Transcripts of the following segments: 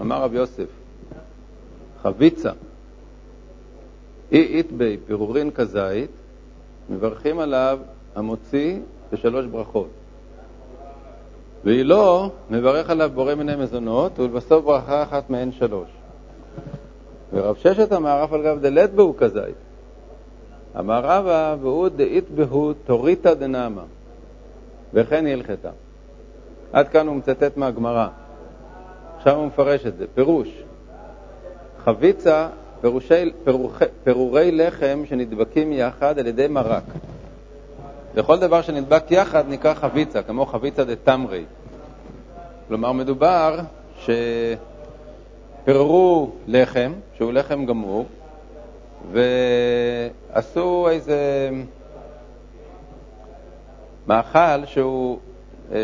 אמר רב יוסף, חביצה, אי אית בי פירורין כזית, מברכים עליו המוציא בשלוש ברכות. והיא לא, מברך עליו בורא מיני מזונות, ולבסוף ברכה אחת מהן שלוש. ורב ששת אמר, אף על גב דלת בהו כזית. אמר רבא, והוא דאית בהו תוריתא דנאמה, וכן הלכתה. עד כאן הוא מצטט מהגמרא. עכשיו הוא מפרש את זה. פירוש, חביצה, פירושי, פירוח, פירורי לחם שנדבקים יחד על ידי מרק. וכל דבר שנדבק יחד נקרא חביצה, כמו חביצה דתמרי. כלומר, מדובר שפיררו לחם, שהוא לחם גמור, ועשו איזה מאכל שהוא אה,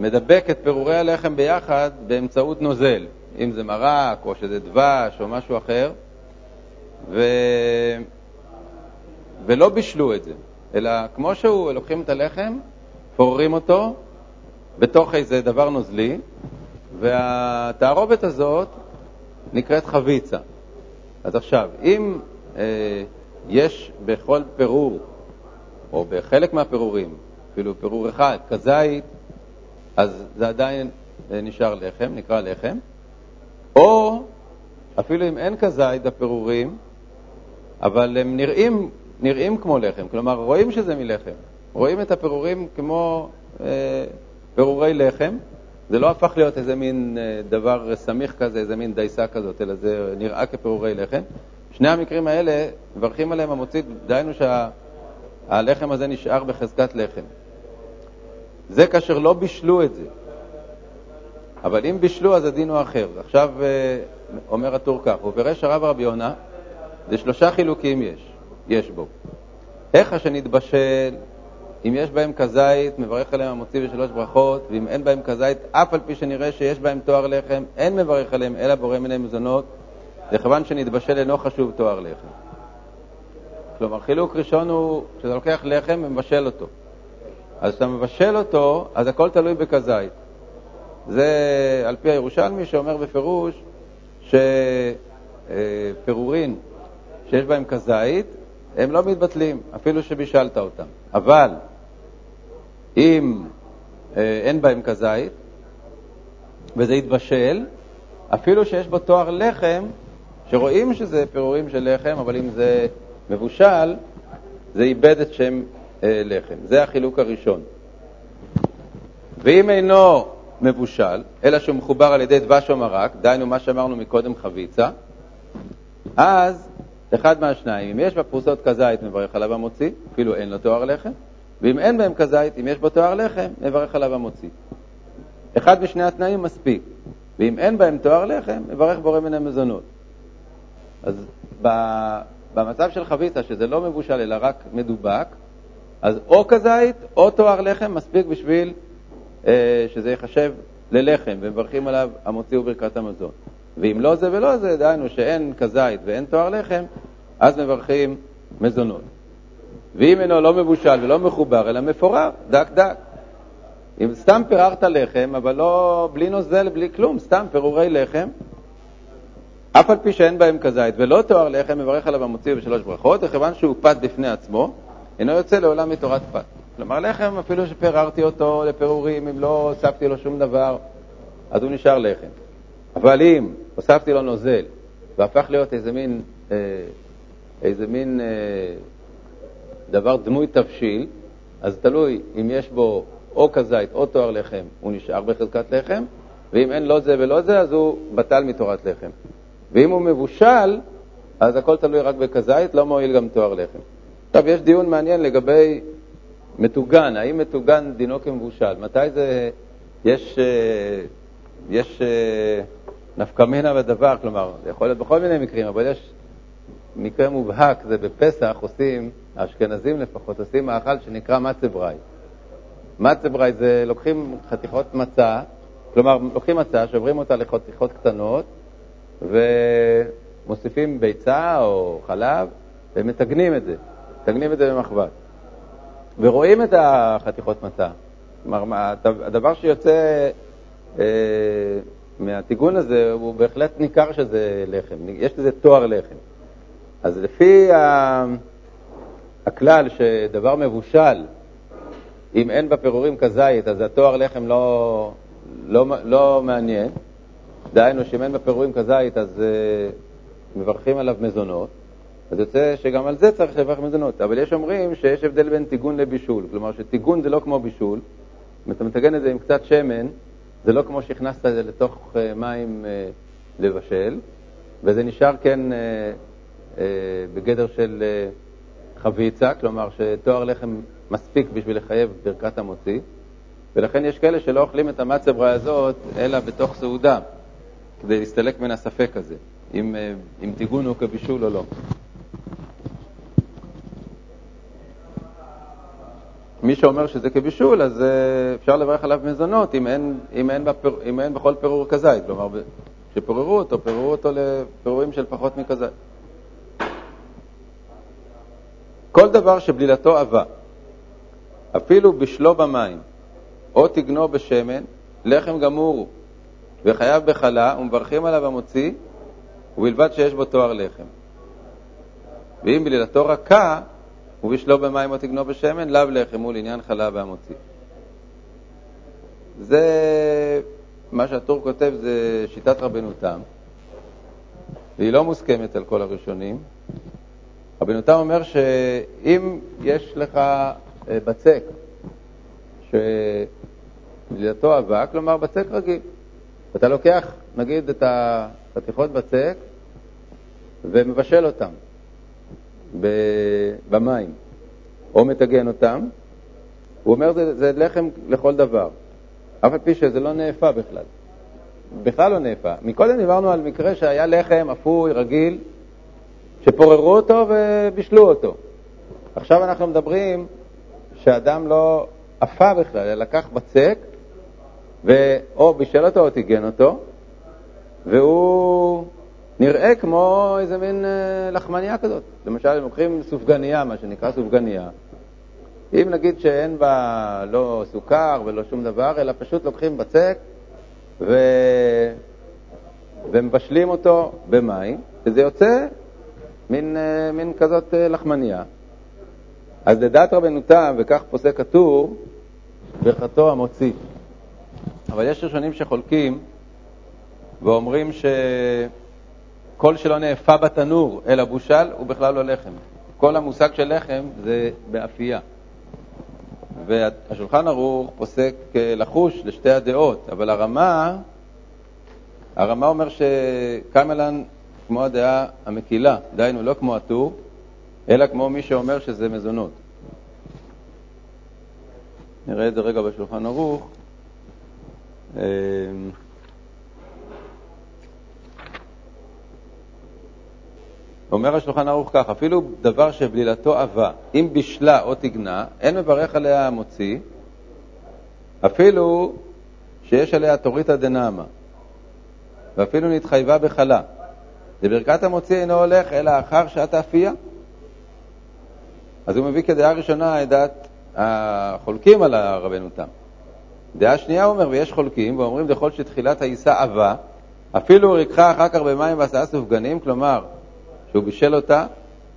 מדבק את פירורי הלחם ביחד באמצעות נוזל, אם זה מרק או שזה דבש או משהו אחר, ו... ולא בישלו את זה, אלא כמו שהוא, לוקחים את הלחם, פוררים אותו בתוך איזה דבר נוזלי, והתערובת הזאת נקראת חביצה. אז עכשיו, אם אה, יש בכל פירור, או בחלק מהפירורים, אפילו פירור אחד, כזית, אז זה עדיין אה, נשאר לחם, נקרא לחם, או אפילו אם אין כזית בפירורים, אבל הם נראים נראים כמו לחם, כלומר רואים שזה מלחם, רואים את הפירורים כמו אה, פירורי לחם, זה לא הפך להיות איזה מין אה, דבר סמיך כזה, איזה מין דייסה כזאת, אלא זה נראה כפירורי לחם. שני המקרים האלה, מברכים עליהם המוציא, דהיינו שהלחם הזה נשאר בחזקת לחם. זה כאשר לא בישלו את זה. אבל אם בישלו, אז הדין הוא אחר. עכשיו אה, אומר הטור כך, ופירש הרב רבי יונה, זה שלושה חילוקים יש. יש בו. איך שנתבשל, אם יש בהם כזית, מברך עליהם המוציא בשלוש ברכות, ואם אין בהם כזית, אף על פי שנראה שיש בהם תואר לחם, אין מברך עליהם אלא בורא מיני מזונות, לכיוון שנתבשל אינו חשוב תואר לחם. כלומר, חילוק ראשון הוא שאתה לוקח לחם ומבשל אותו. אז כשאתה מבשל אותו, אז הכל תלוי בכזית. זה על פי הירושלמי שאומר בפירוש שפירורין שיש בהם כזית, הם לא מתבטלים, אפילו שבישלת אותם. אבל אם אה, אין בהם כזית, וזה יתבשל, אפילו שיש בו תואר לחם, שרואים שזה פירורים של לחם, אבל אם זה מבושל, זה איבד את שם לחם. זה החילוק הראשון. ואם אינו מבושל, אלא שהוא מחובר על ידי דבש או מרק, דהיינו מה שאמרנו מקודם חביצה, אז אחד מהשניים, אם יש בפרוסות כזית, מברך עליו המוציא, אפילו אין לו תואר לחם, ואם אין בהם כזית, אם יש בו תואר לחם, מברך עליו המוציא. אחד משני התנאים מספיק, ואם אין בהם תואר לחם, מברך בורא מן המזונות. אז במצב של חביתה, שזה לא מבושל אלא רק מדובק, אז או כזית או תואר לחם מספיק בשביל אה, שזה ייחשב ללחם, ומברכים עליו המוציא וברכת המזון. ואם לא זה ולא זה, דהיינו שאין כזית ואין תואר לחם, אז מברכים מזונות. ואם אינו לא מבושל ולא מחובר, אלא מפורר, דק דק. אם סתם פיררת לחם, אבל לא, בלי נוזל, בלי כלום, סתם פירורי לחם, אף על פי שאין בהם כזית ולא תואר לחם, מברך עליו המוציא בשלוש ברכות, וכיוון שהוא פת בפני עצמו, אינו יוצא לעולם מתורת פת. כלומר, לחם, אפילו שפיררתי אותו לפירורים, אם לא הוספתי לו שום דבר, אז הוא נשאר לחם. אבל אם הוספתי לו נוזל והפך להיות איזה מין, אה, איזה מין אה, דבר דמוי תבשיל, אז תלוי אם יש בו או כזית או תואר לחם, הוא נשאר בחזקת לחם, ואם אין לא זה ולא זה, אז הוא בטל מתורת לחם. ואם הוא מבושל, אז הכל תלוי רק בכזית, לא מועיל גם תואר לחם. עכשיו, יש דיון מעניין לגבי מטוגן, האם מטוגן דינו כמבושל? מתי זה, יש, אה, יש נפקא מינה בדבר, כלומר, זה יכול להיות בכל מיני מקרים, אבל יש מקרה מובהק, זה בפסח עושים, האשכנזים לפחות, עושים מאכל שנקרא מצברי. מצברי זה לוקחים חתיכות מצה, כלומר, לוקחים מצה, שוברים אותה לחתיכות קטנות, ומוסיפים ביצה או חלב, ומתגנים את זה, מתגנים את זה במחבת. ורואים את החתיכות מצה. כלומר, הדבר שיוצא אה, מהטיגון הזה, הוא בהחלט ניכר שזה לחם, יש לזה תואר לחם. אז לפי הכלל שדבר מבושל, אם אין בפירורים כזית, אז התואר לחם לא, לא, לא מעניין. דהיינו, שאם אין בפירורים כזית, אז uh, מברכים עליו מזונות. אז יוצא שגם על זה צריך לברך מזונות. אבל יש אומרים שיש הבדל בין טיגון לבישול. כלומר, שטיגון זה לא כמו בישול. אם אתה מתגן את זה עם קצת שמן, זה לא כמו שהכנסת את זה לתוך uh, מים uh, לבשל, וזה נשאר כן uh, בגדר של חביצה, כלומר שתואר לחם מספיק בשביל לחייב ברכת המוציא, ולכן יש כאלה שלא אוכלים את המצברה הזאת אלא בתוך סעודה, כדי להסתלק מן הספק הזה, אם, אם טיגון הוא כבישול או לא. מי שאומר שזה כבישול, אז אפשר לברך עליו מזונות אם אין, אם אין, בפר, אם אין בכל פירור כזית. כלומר, כשפיררו אותו, פיררו אותו לפירורים של פחות מכזית. כל דבר שבלילתו עבה, אפילו בשלו במים, או תגנו בשמן, לחם גמור הוא, וחייב בחלה, ומברכים עליו המוציא, ובלבד שיש בו תואר לחם. ואם בלילתו רכה, ובשלו במים או תגנו בשמן, לאו לחם הוא לעניין חלה והמוציא. זה, מה שהטור כותב זה שיטת רבנו תם, והיא לא מוסכמת על כל הראשונים. רבנו תם אומר שאם יש לך אה, בצק, שלילתו אבק, כלומר בצק רגיל. אתה לוקח, נגיד, את החתיכות בצק ומבשל אותם במים, או מטגן אותם, הוא אומר זה, זה לחם לכל דבר, אף על פי שזה לא נאפה בכלל. בכלל לא נאפה. מקודם דיברנו על מקרה שהיה לחם אפוי, רגיל, שפוררו אותו ובישלו אותו. עכשיו אנחנו מדברים שאדם לא עפה בכלל, אלא לקח בצק, ואו בישל אותו או טיגן אותו, והוא נראה כמו איזה מין אה, לחמניה כזאת. למשל, אם לוקחים סופגניה, מה שנקרא סופגניה, אם נגיד שאין בה לא סוכר ולא שום דבר, אלא פשוט לוקחים בצק ו... ומבשלים אותו במים, וזה יוצא מין, אה, מין כזאת אה, לחמניה. אז לדעת רבנו תם, וכך פוסק הטור, ברכתו המוציא. אבל יש ראשונים שחולקים ואומרים שכל שלא נאפה בתנור אלא בושל הוא בכלל לא לחם. כל המושג של לחם זה באפייה. והשולחן ערוך פוסק לחוש לשתי הדעות, אבל הרמה, הרמה אומר שקמלן כמו הדעה המקילה, דהיינו לא כמו הטור, אלא כמו מי שאומר שזה מזונות. נראה את זה רגע בשולחן ערוך. אומר השולחן ערוך כך, אפילו דבר שבלילתו עבה, אם בישלה או תגנה, אין מברך עליה המוציא, אפילו שיש עליה תוריתא דנאמה, ואפילו נתחייבה בחלה. לברכת המוציא אינו הולך אלא אחר שעת האפייה. אז הוא מביא כדעה ראשונה את דעת החולקים על הרבנו תם. דעה שנייה הוא אומר, ויש חולקים, ואומרים לכל שתחילת העיסה עבה, אפילו ריקחה אחר כך במים ועשרה סופגנים, כלומר, שהוא בישל אותה,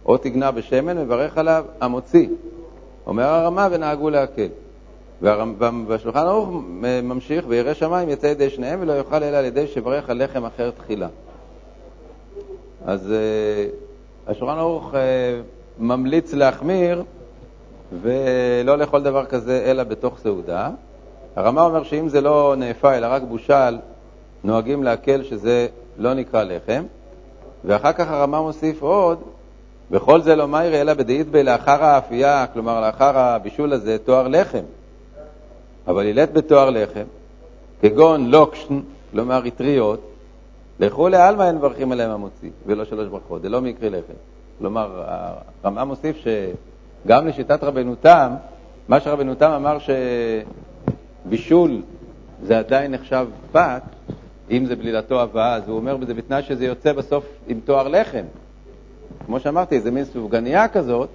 או תגנה בשמן, מברך עליו המוציא. אומר הרמה ונהגו להקל. והשולחן ערוך ממשיך, וירא שמיים יצא ידי שניהם, ולא יאכל אלא על ידי שברך על לחם אחר תחילה. אז uh, השולחן ערוך uh, ממליץ להחמיר ולא לאכול דבר כזה אלא בתוך סעודה. הרמה אומר שאם זה לא נאפה אלא רק בושל, נוהגים להקל שזה לא נקרא לחם. ואחר כך הרמה מוסיף עוד, וכל זה לא מיירי אלא בדאית בי לאחר האפייה, כלומר לאחר הבישול הזה, תואר לחם. אבל ילד בתואר לחם, כגון לוקשן, כלומר אטריות, לכו לעלמא אין מברכים עליהם המוציא, ולא שלוש ברכות, זה לא מקרי לחם. כלומר, הרמב"ם מוסיף שגם לשיטת רבנו תם, מה שרבנו תם אמר שבישול זה עדיין נחשב פת, אם זה בלילתו הבאה, אז הוא אומר בזה בתנאי שזה יוצא בסוף עם תואר לחם. כמו שאמרתי, זה מין סופגניה כזאת,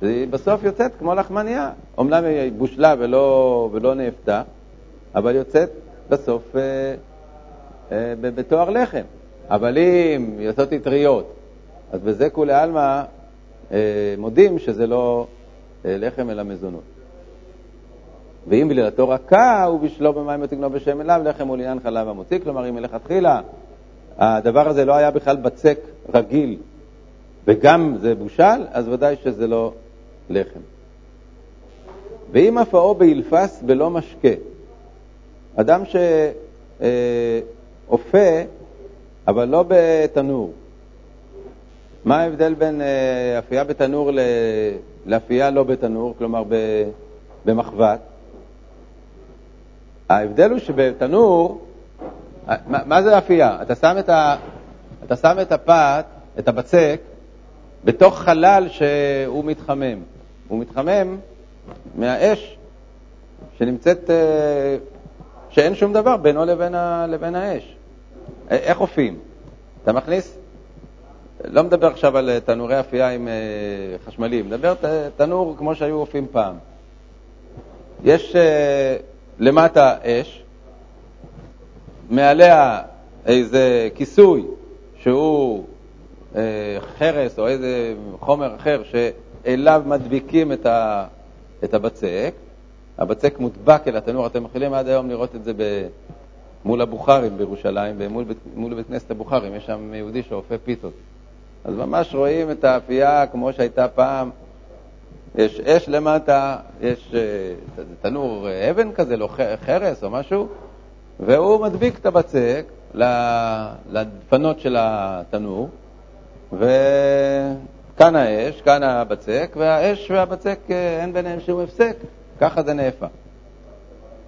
שהיא בסוף יוצאת כמו לחמניה. אומנם היא בושלה ולא, ולא נאפתה, אבל יוצאת בסוף אה, אה, בתואר לחם. אבל אם יוצאות אטריות, אז בזה כולי עלמא אה, מודים שזה לא אה, לחם אלא מזונות. ואם בלילתו רכה, הוא בשלו במים ותגנו בשם אליו, לחם הוא לעניין חלב המוציא. כלומר, אם מלכתחילה הדבר הזה לא היה בכלל בצק רגיל, וגם זה בושל, אז ודאי שזה לא לחם. ואם הפאו באילפס בלא משקה, אדם שאופה, אבל לא בתנור, מה ההבדל בין אה, אפייה בתנור לאפייה לא בתנור, כלומר במחבת? ההבדל הוא שבתנור, מה, מה זה אפייה? אתה שם, את ה, אתה שם את הפת, את הבצק, בתוך חלל שהוא מתחמם. הוא מתחמם מהאש שנמצאת, אה, שאין שום דבר בינו לבין, ה, לבין האש. איך אופים? אתה מכניס, לא מדבר עכשיו על תנורי אפייה עם אה, חשמליים, מדבר תנור כמו שהיו אופים פעם. יש אה, למטה אש, מעליה איזה כיסוי שהוא חרס או איזה חומר אחר שאליו מדביקים את, ה, את הבצק. הבצק מודבק אל התנור, אתם יכולים עד היום לראות את זה ב, מול הבוכרים בירושלים, ומול מול בית כנסת הבוכרים, יש שם יהודי שאופה פיתות. אז ממש רואים את האפייה כמו שהייתה פעם. יש אש למטה, יש uh, תנור אבן כזה, לא חרס או משהו, והוא מדביק את הבצק לדפנות של התנור, וכאן האש, כאן הבצק, והאש והבצק אה, אין ביניהם שום הפסק, ככה זה נאפה.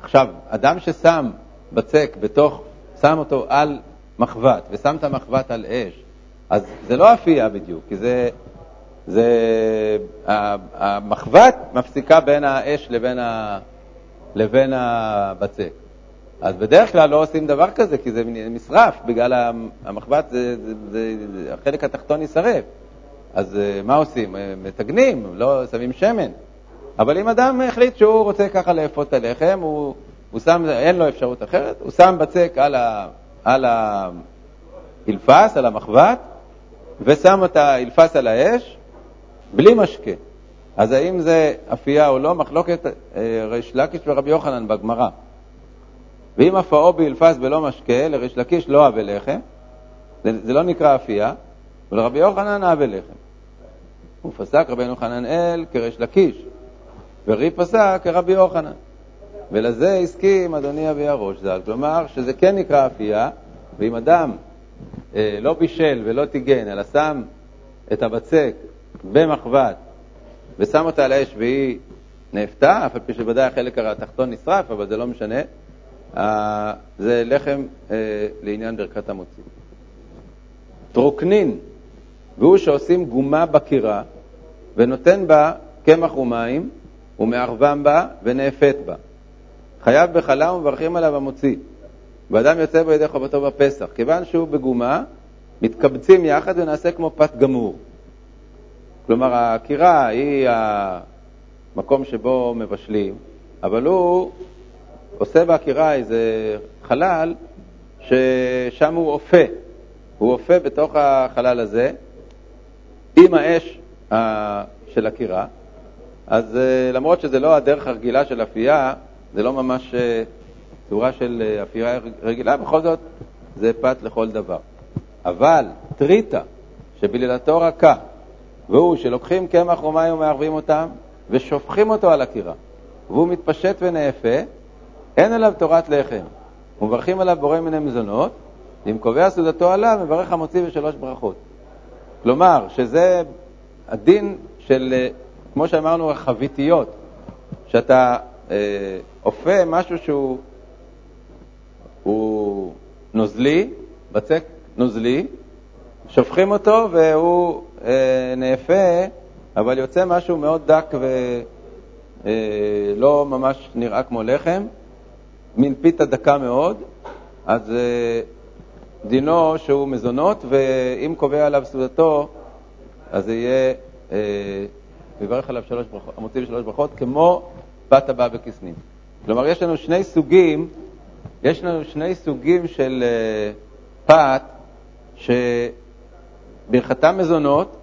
עכשיו, אדם ששם בצק בתוך, שם אותו על מחבת, ושם את המחבת על אש, אז זה לא אפייה בדיוק, כי זה, זה המחבת מפסיקה בין האש לבין, ה, לבין הבצק. אז בדרך כלל לא עושים דבר כזה, כי זה נשרף, בגלל המחבת, זה, זה, זה, החלק התחתון יישרף. אז אה, מה עושים? אה, מתגנים, לא שמים שמן. אבל אם אדם החליט שהוא רוצה ככה לאפות את הלחם, הוא, הוא שם, אין לו אפשרות אחרת, הוא שם בצק על, ה, על האלפס, על המחבת, ושם את האלפס על האש, בלי משקה. אז האם זה אפייה או לא? מחלוקת אה, ריש לקיש ורבי יוחנן בגמרא. ואם אפאו באלפס בלא משקה, לריש לקיש לא אבה לחם, זה, זה לא נקרא אפייה, ולרבי יוחנן אבה לחם. ופסק רבנו חננאל כריש לקיש, ורי פסק כרבי יוחנן. ולזה הסכים אדוני אבי הראש ז"ל, כלומר שזה כן נקרא אפייה, ואם אדם אה, לא בישל ולא טיגן, אלא שם את הבצק במחבת ושם אותה על האש והיא נאפתה, אף על פי שוודאי החלק התחתון נשרף, אבל זה לא משנה, אה, זה לחם אה, לעניין ברכת המוציא. טרוקנין, והוא שעושים גומה בקירה ונותן בה קמח ומים ומערבם בה ונאפת בה. חייב בחלה ומברכים עליו המוציא. ואדם יוצא בו ידי חובתו בפסח. כיוון שהוא בגומה, מתקבצים יחד ונעשה כמו פת גמור. כלומר, הקירה היא המקום שבו מבשלים, אבל הוא עושה בקירה איזה חלל ששם הוא אופה. הוא אופה בתוך החלל הזה עם האש של הקירה. אז אה, למרות שזה לא הדרך הרגילה של אפייה, זה לא ממש אה, צורה של אה, אפייה רגילה, בכל זאת זה פת לכל דבר. אבל טריטה שבלילתו רכה, והוא שלוקחים קמח ומים ומערבים אותם ושופכים אותו על הקירה, והוא מתפשט ונאפה, אין עליו תורת לחם. ומברכים עליו בורא מיני מזונות, ואם קובע סעודתו עליו, מברך המוציא בשלוש ברכות. כלומר, שזה הדין של, אה, כמו שאמרנו, החביתיות, שאתה אופה אה, משהו שהוא הוא נוזלי, בצק נוזלי, שופכים אותו והוא אה, נאפה, אבל יוצא משהו מאוד דק ולא אה, ממש נראה כמו לחם, מין פיתה דקה מאוד, אז אה, דינו שהוא מזונות, ואם קובע עליו סעודתו, אז זה יהיה, אה, יברך עליו שלוש ברכות, המוציא בשלוש ברכות, כמו בת הבאה בכסנים. כלומר, יש לנו שני סוגים יש לנו שני סוגים של פת שברכתם מזונות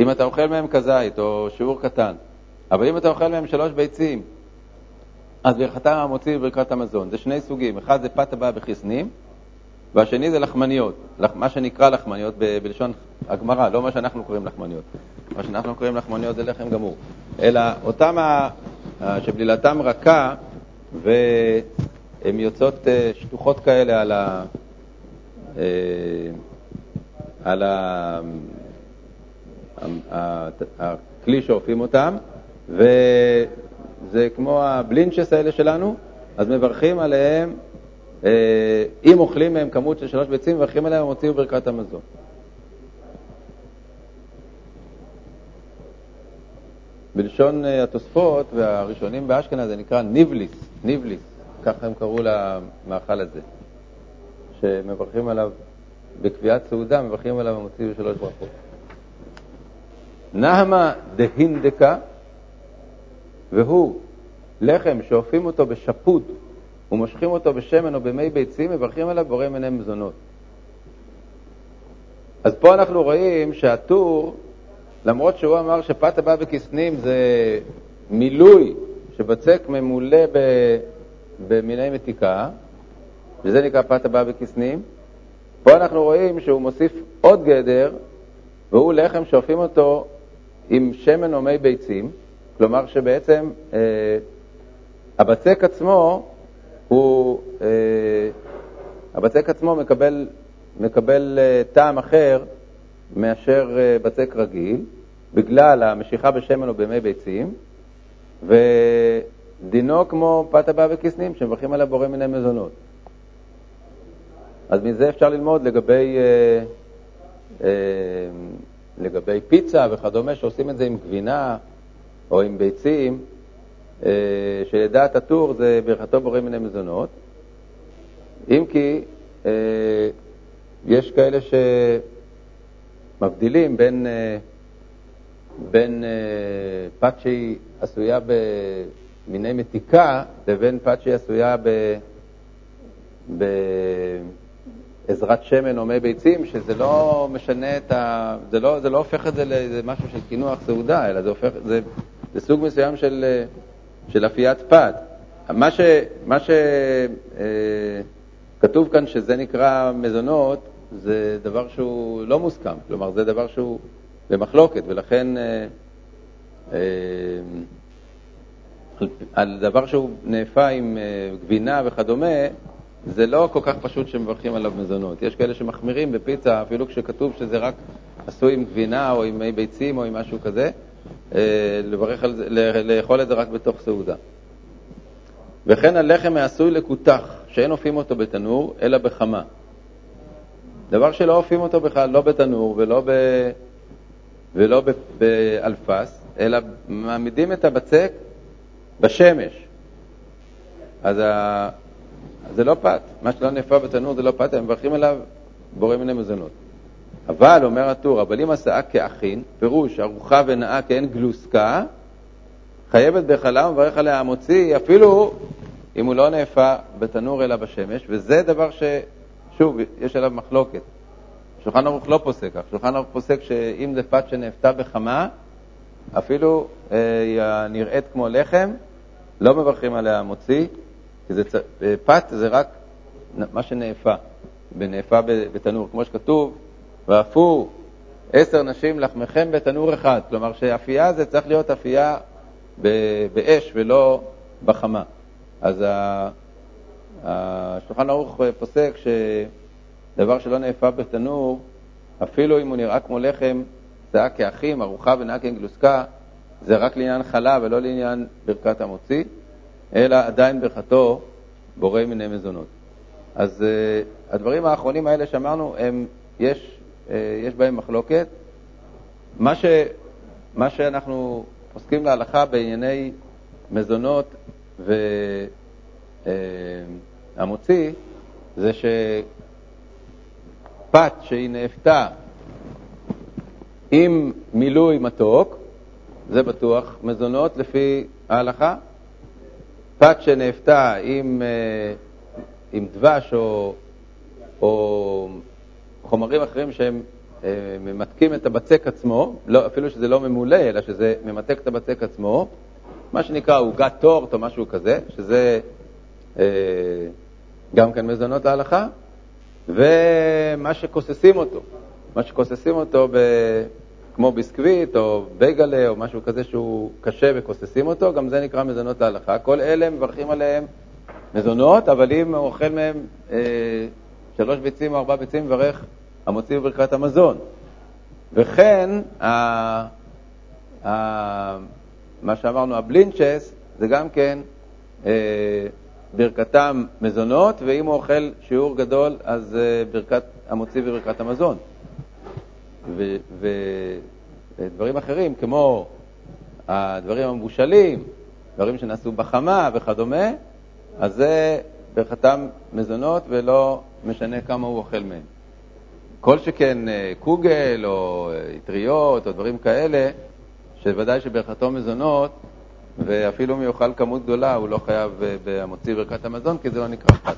אם אתה אוכל מהם כזית או שיעור קטן, אבל אם אתה אוכל מהם שלוש ביצים, אז ברכתם מוציא ברכת המזון. זה שני סוגים, אחד זה פת הבאה בחיסנים, והשני זה לחמניות, מה שנקרא לחמניות ב- בלשון הגמרא, לא מה שאנחנו קוראים לחמניות. מה שאנחנו קוראים לחמניות זה לחם גמור. אלא אותם ה... שבלילתם רכה והן יוצאות אה, שטוחות כאלה על, ה... אה, על ה... הכלי שאופים אותם, וזה כמו הבלינצ'ס האלה שלנו, אז מברכים עליהם, אה, אם אוכלים מהם כמות של שלוש ביצים, מברכים עליהם ומוציאו ברכת המזון. בלשון אה, התוספות והראשונים באשכנז זה נקרא ניבליס, ניבליס, ככה הם קראו למאכל הזה, שמברכים עליו בקביעת סעודה, מברכים עליו ומוציאו שלוש ברכות. נהמה דהינדקה, והוא לחם שאופים אותו בשפוד ומושכים אותו בשמן או במי ביצים, מברכים עליו בורא מיני מזונות. אז פה אנחנו רואים שהטור, למרות שהוא אמר שפת הבא בכסנים זה מילוי שבצק ממולא במיני מתיקה, וזה נקרא פת הבא בכסנים, פה אנחנו רואים שהוא מוסיף עוד גדר, והוא לחם שאופים אותו עם שמן או מי ביצים, כלומר שבעצם אה, הבצק עצמו הוא, אה, הבצק עצמו מקבל, מקבל אה, טעם אחר מאשר אה, בצק רגיל, בגלל המשיכה בשמן או במי ביצים, ודינו כמו פת הבא וכיסנים, שמברכים עליו בורא מיני מזונות. אז מזה אפשר ללמוד לגבי אה, אה, לגבי פיצה וכדומה, שעושים את זה עם גבינה או עם ביצים, אה, שלדעת הטור זה ברכתו בורא מיני מזונות. אם כי אה, יש כאלה שמבדילים בין, אה, בין פת שהיא עשויה במיני מתיקה לבין פת שהיא עשויה ב... ב עזרת שמן או מי ביצים, שזה לא משנה את ה... זה לא, זה לא הופך את זה למשהו של קינוח סעודה, אלא זה הופך, זה, זה סוג מסוים של, של אפיית פת. מה שכתוב אה, כאן שזה נקרא מזונות, זה דבר שהוא לא מוסכם, כלומר זה דבר שהוא במחלוקת, ולכן אה, אה, על דבר שהוא נאפה עם אה, גבינה וכדומה, זה לא כל כך פשוט שמברכים עליו מזונות. יש כאלה שמחמירים בפיצה, אפילו כשכתוב שזה רק עשוי עם גבינה או עם מי ביצים או עם משהו כזה, אה, לברך על זה, לאכול את זה רק בתוך סעודה. וכן הלחם העשוי לכותח, שאין אופים אותו בתנור, אלא בחמה. דבר שלא אופים אותו בכלל, לא בתנור ולא, ב... ולא באלפס, אלא מעמידים את הבצק בשמש. אז זה לא פת. מה שלא נאפה בתנור זה לא פת, הם מברכים עליו בורא מיני מזונות. אבל, אומר הטור, אבל אם עשאה כאחין, פירוש ארוחה ונאה כאין גלוסקה, חייבת בחלה ומברך עליה המוציא, אפילו אם הוא לא נאפה בתנור אלא בשמש, וזה דבר ש... שוב, יש עליו מחלוקת. שולחן ערוך לא פוסק כך, שולחן ערוך פוסק שאם זה פת שנאפתה בחמה, אפילו אה, היא נראית כמו לחם, לא מברכים עליה המוציא, כי זה, אה, פת זה רק מה שנאפה, בנאפה בתנור, כמו שכתוב, ואפו עשר נשים לחמכם בתנור אחד. כלומר שאפייה זה צריך להיות אפייה באש ולא בחמה. אז השולחן ערוך פוסק שדבר שלא נאפה בתנור, אפילו אם הוא נראה כמו לחם, זה כאחים, ארוחה ונאה כגלוסקה, זה רק לעניין חלה ולא לעניין ברכת המוציא. אלא עדיין ברכתו בורא מיני מזונות. אז uh, הדברים האחרונים האלה שאמרנו, הם, יש, uh, יש בהם מחלוקת. מה, ש, מה שאנחנו עוסקים להלכה בענייני מזונות והמוציא, אה, זה שפת שהיא נאפתה עם מילוי מתוק, זה בטוח מזונות לפי ההלכה, פת שנאפתה עם, אה, עם דבש או, או חומרים אחרים שהם אה, ממתקים את הבצק עצמו, לא, אפילו שזה לא ממולא, אלא שזה ממתק את הבצק עצמו, מה שנקרא עוגת טורט או משהו כזה, שזה אה, גם כן מזונות להלכה, ומה שכוססים אותו, מה שכוססים אותו ב, כמו ביסקוויט או בייגלה או משהו כזה שהוא קשה וכוססים אותו, גם זה נקרא מזונות להלכה. כל אלה מברכים עליהם מזונות, אבל אם הוא אוכל מהם אה, שלוש ביצים או ארבע ביצים, מברך המוציא בברכת המזון. וכן, ה, ה, מה שאמרנו, הבלינצ'ס, זה גם כן אה, ברכתם מזונות, ואם הוא אוכל שיעור גדול, אז אה, ברכת המוציא בברכת המזון. ודברים אחרים, כמו הדברים המבושלים, דברים שנעשו בחמה וכדומה, אז זה ברכתם מזונות ולא משנה כמה הוא אוכל מהם. כל שכן אה, קוגל או אה, אטריות או דברים כאלה, שוודאי שברכתו מזונות, ואפילו אם יאכל כמות גדולה, הוא לא חייב אה, במוציא ברכת המזון, כי זה לא נקרא חד.